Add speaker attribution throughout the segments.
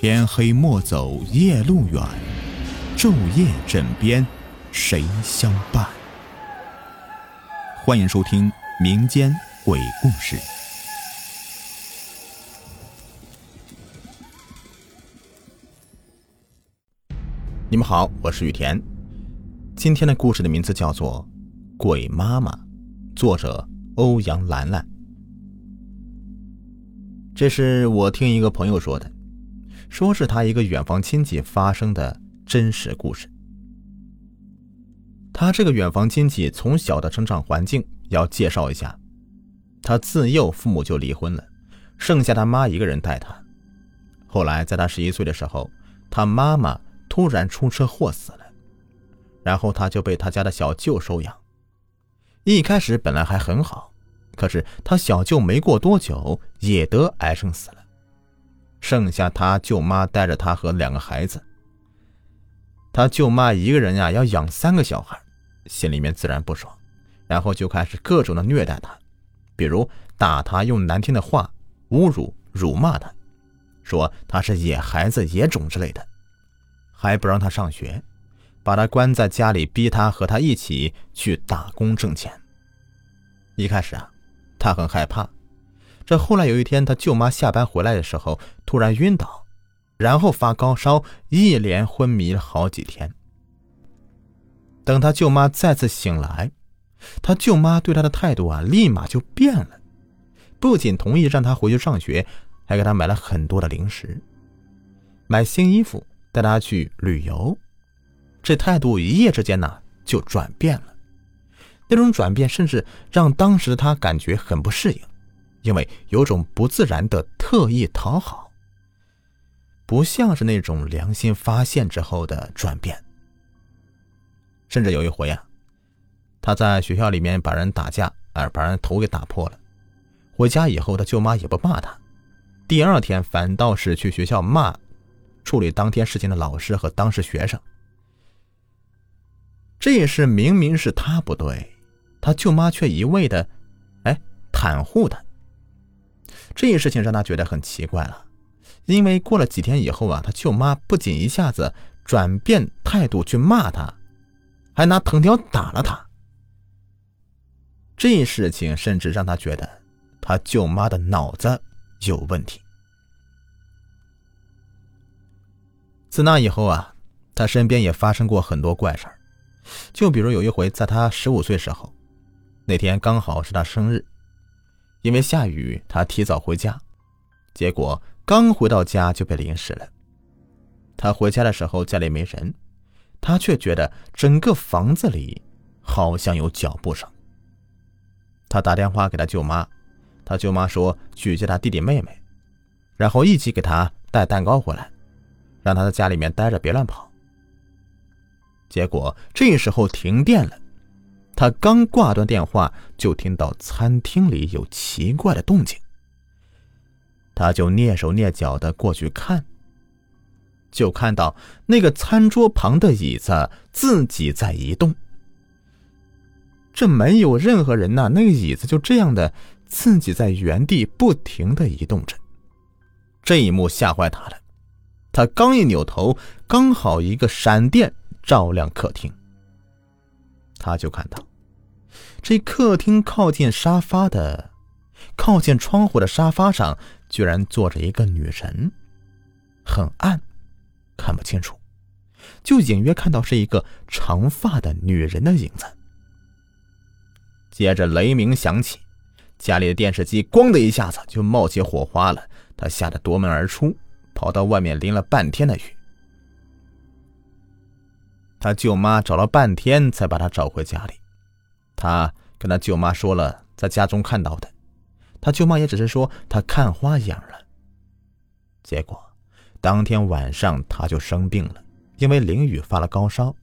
Speaker 1: 天黑莫走夜路远，昼夜枕边谁相伴？欢迎收听民间鬼故事。你们好，我是雨田。今天的故事的名字叫做《鬼妈妈》，作者欧阳兰兰。这是我听一个朋友说的，说是他一个远房亲戚发生的真实故事。他这个远房亲戚从小的成长环境要介绍一下，他自幼父母就离婚了，剩下他妈一个人带他。后来在他十一岁的时候，他妈妈突然出车祸死了，然后他就被他家的小舅收养。一开始本来还很好。可是他小舅没过多久也得癌症死了，剩下他舅妈带着他和两个孩子。他舅妈一个人呀要养三个小孩，心里面自然不爽，然后就开始各种的虐待他，比如打他，用难听的话侮辱、辱骂他，说他是野孩子、野种之类的，还不让他上学，把他关在家里，逼他和他一起去打工挣钱。一开始啊。他很害怕，这后来有一天，他舅妈下班回来的时候突然晕倒，然后发高烧，一连昏迷了好几天。等他舅妈再次醒来，他舅妈对他的态度啊，立马就变了，不仅同意让他回去上学，还给他买了很多的零食，买新衣服，带他去旅游，这态度一夜之间呢就转变了。那种转变甚至让当时的他感觉很不适应，因为有种不自然的特意讨好，不像是那种良心发现之后的转变。甚至有一回啊，他在学校里面把人打架，而把人头给打破了，回家以后他舅妈也不骂他，第二天反倒是去学校骂处理当天事情的老师和当时学生。这事明明是他不对。他舅妈却一味的，哎，袒护他。这一事情让他觉得很奇怪了，因为过了几天以后啊，他舅妈不仅一下子转变态度去骂他，还拿藤条打了他。这事情甚至让他觉得他舅妈的脑子有问题。自那以后啊，他身边也发生过很多怪事儿，就比如有一回，在他十五岁时候。那天刚好是他生日，因为下雨，他提早回家，结果刚回到家就被淋湿了。他回家的时候家里没人，他却觉得整个房子里好像有脚步声。他打电话给他舅妈，他舅妈说去接他弟弟妹妹，然后一起给他带蛋糕回来，让他在家里面待着别乱跑。结果这时候停电了。他刚挂断电话，就听到餐厅里有奇怪的动静。他就蹑手蹑脚的过去看，就看到那个餐桌旁的椅子自己在移动。这没有任何人呐，那个椅子就这样的自己在原地不停的移动着。这一幕吓坏他了，他刚一扭头，刚好一个闪电照亮客厅，他就看到。这客厅靠近沙发的、靠近窗户的沙发上，居然坐着一个女人，很暗，看不清楚，就隐约看到是一个长发的女人的影子。接着雷鸣响起，家里的电视机“咣”的一下子就冒起火花了，他吓得夺门而出，跑到外面淋了半天的雨。他舅妈找了半天才把他找回家里。他跟他舅妈说了在家中看到的，他舅妈也只是说他看花眼了。结果当天晚上他就生病了，因为淋雨发了高烧，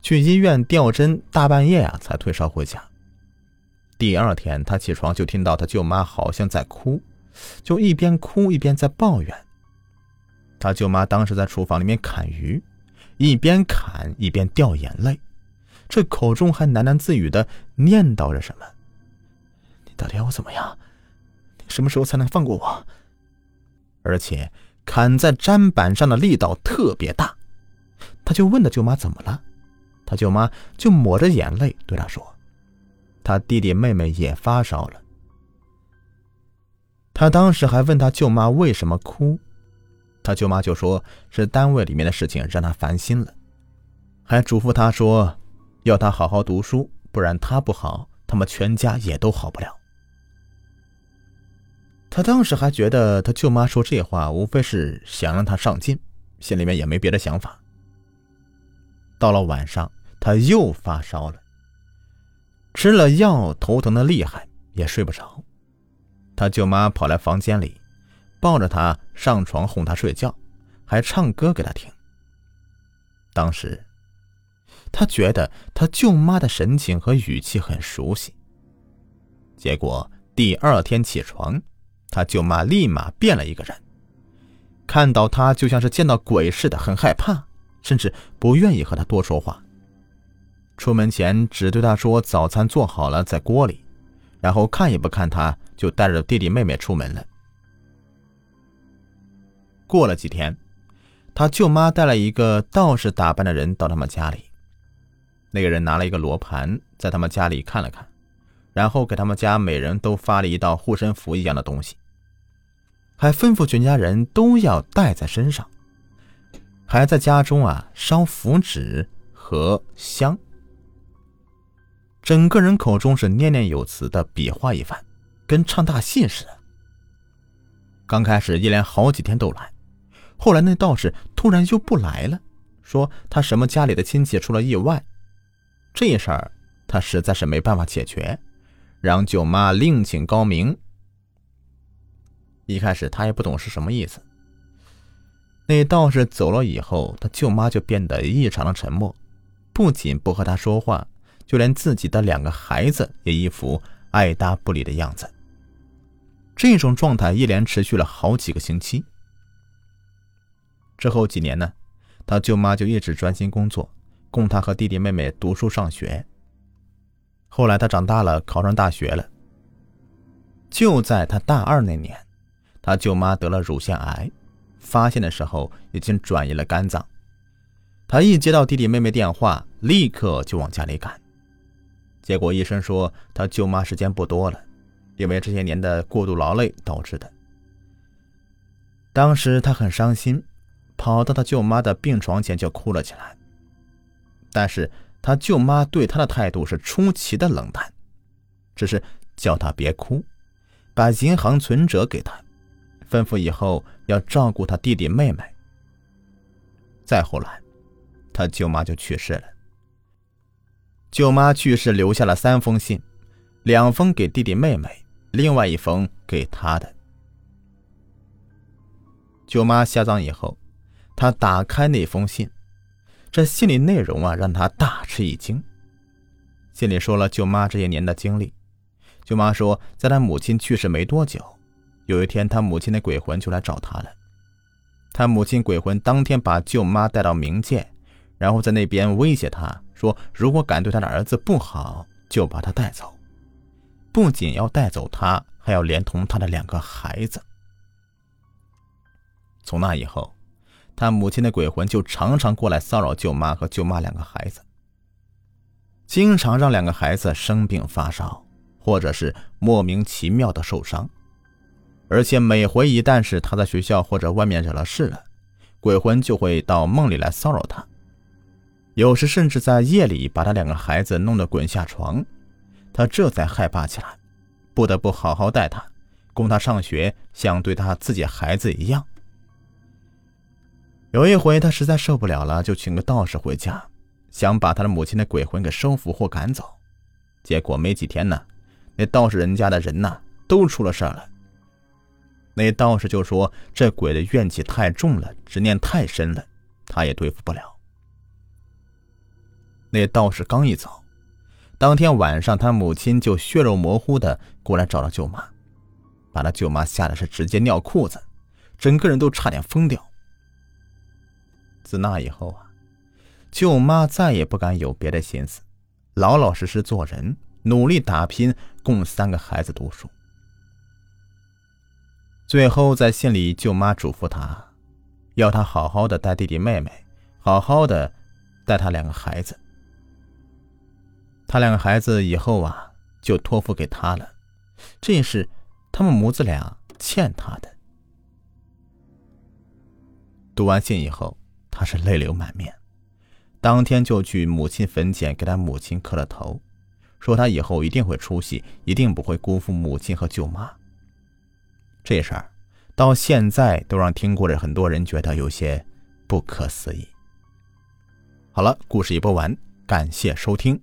Speaker 1: 去医院吊针，大半夜啊才退烧回家。第二天他起床就听到他舅妈好像在哭，就一边哭一边在抱怨。他舅妈当时在厨房里面砍鱼，一边砍一边掉眼泪。这口中还喃喃自语的念叨着什么？你到底要我怎么样？你什么时候才能放过我？而且砍在砧板上的力道特别大。他就问他舅妈怎么了，他舅妈就抹着眼泪对他说：“他弟弟妹妹也发烧了。”他当时还问他舅妈为什么哭，他舅妈就说是单位里面的事情让他烦心了，还嘱咐他说要他好好读书，不然他不好，他们全家也都好不了。他当时还觉得他舅妈说这话无非是想让他上进，心里面也没别的想法。到了晚上，他又发烧了，吃了药，头疼的厉害，也睡不着。他舅妈跑来房间里，抱着他上床哄他睡觉，还唱歌给他听。当时，他觉得他舅妈的神情和语气很熟悉。结果第二天起床，他舅妈立马变了一个人，看到他就像是见到鬼似的，很害怕，甚至不愿意和他多说话。出门前只对他说：“早餐做好了，在锅里。”然后看也不看他。就带着弟弟妹妹出门了。过了几天，他舅妈带了一个道士打扮的人到他们家里。那个人拿了一个罗盘，在他们家里看了看，然后给他们家每人都发了一道护身符一样的东西，还吩咐全家人都要带在身上，还在家中啊烧符纸和香，整个人口中是念念有词的比划一番。跟唱大戏似的。刚开始一连好几天都来，后来那道士突然就不来了，说他什么家里的亲戚出了意外，这事儿他实在是没办法解决，让舅妈另请高明。一开始他也不懂是什么意思。那道士走了以后，他舅妈就变得异常的沉默，不仅不和他说话，就连自己的两个孩子也一副爱搭不理的样子。这种状态一连持续了好几个星期。之后几年呢，他舅妈就一直专心工作，供他和弟弟妹妹读书上学。后来他长大了，考上大学了。就在他大二那年，他舅妈得了乳腺癌，发现的时候已经转移了肝脏。他一接到弟弟妹妹电话，立刻就往家里赶。结果医生说他舅妈时间不多了。因为这些年的过度劳累导致的。当时他很伤心，跑到他舅妈的病床前就哭了起来。但是他舅妈对他的态度是出奇的冷淡，只是叫他别哭，把银行存折给他，吩咐以后要照顾他弟弟妹妹。再后来，他舅妈就去世了。舅妈去世留下了三封信，两封给弟弟妹妹。另外一封给他的舅妈下葬以后，他打开那封信，这信里内容啊让他大吃一惊。信里说了舅妈这些年的经历。舅妈说，在他母亲去世没多久，有一天他母亲的鬼魂就来找他了。他母亲鬼魂当天把舅妈带到冥界，然后在那边威胁他说，如果敢对他的儿子不好，就把他带走。不仅要带走他，还要连同他的两个孩子。从那以后，他母亲的鬼魂就常常过来骚扰舅妈和舅妈两个孩子，经常让两个孩子生病发烧，或者是莫名其妙的受伤。而且每回一旦是他在学校或者外面惹了事了，鬼魂就会到梦里来骚扰他，有时甚至在夜里把他两个孩子弄得滚下床。他这才害怕起来，不得不好好带他，供他上学，像对他自己孩子一样。有一回，他实在受不了了，就请个道士回家，想把他的母亲的鬼魂给收服或赶走。结果没几天呢，那道士人家的人呐都出了事了。那道士就说这鬼的怨气太重了，执念太深了，他也对付不了。那道士刚一走。当天晚上，他母亲就血肉模糊的过来找到舅妈，把他舅妈吓得是直接尿裤子，整个人都差点疯掉。自那以后啊，舅妈再也不敢有别的心思，老老实实做人，努力打拼，供三个孩子读书。最后在信里，舅妈嘱咐他要他好好的带弟弟妹妹，好好的带他两个孩子。他两个孩子以后啊，就托付给他了，这是他们母子俩欠他的。读完信以后，他是泪流满面，当天就去母亲坟前给他母亲磕了头，说他以后一定会出息，一定不会辜负母亲和舅妈。这事儿到现在都让听过的很多人觉得有些不可思议。好了，故事已播完，感谢收听。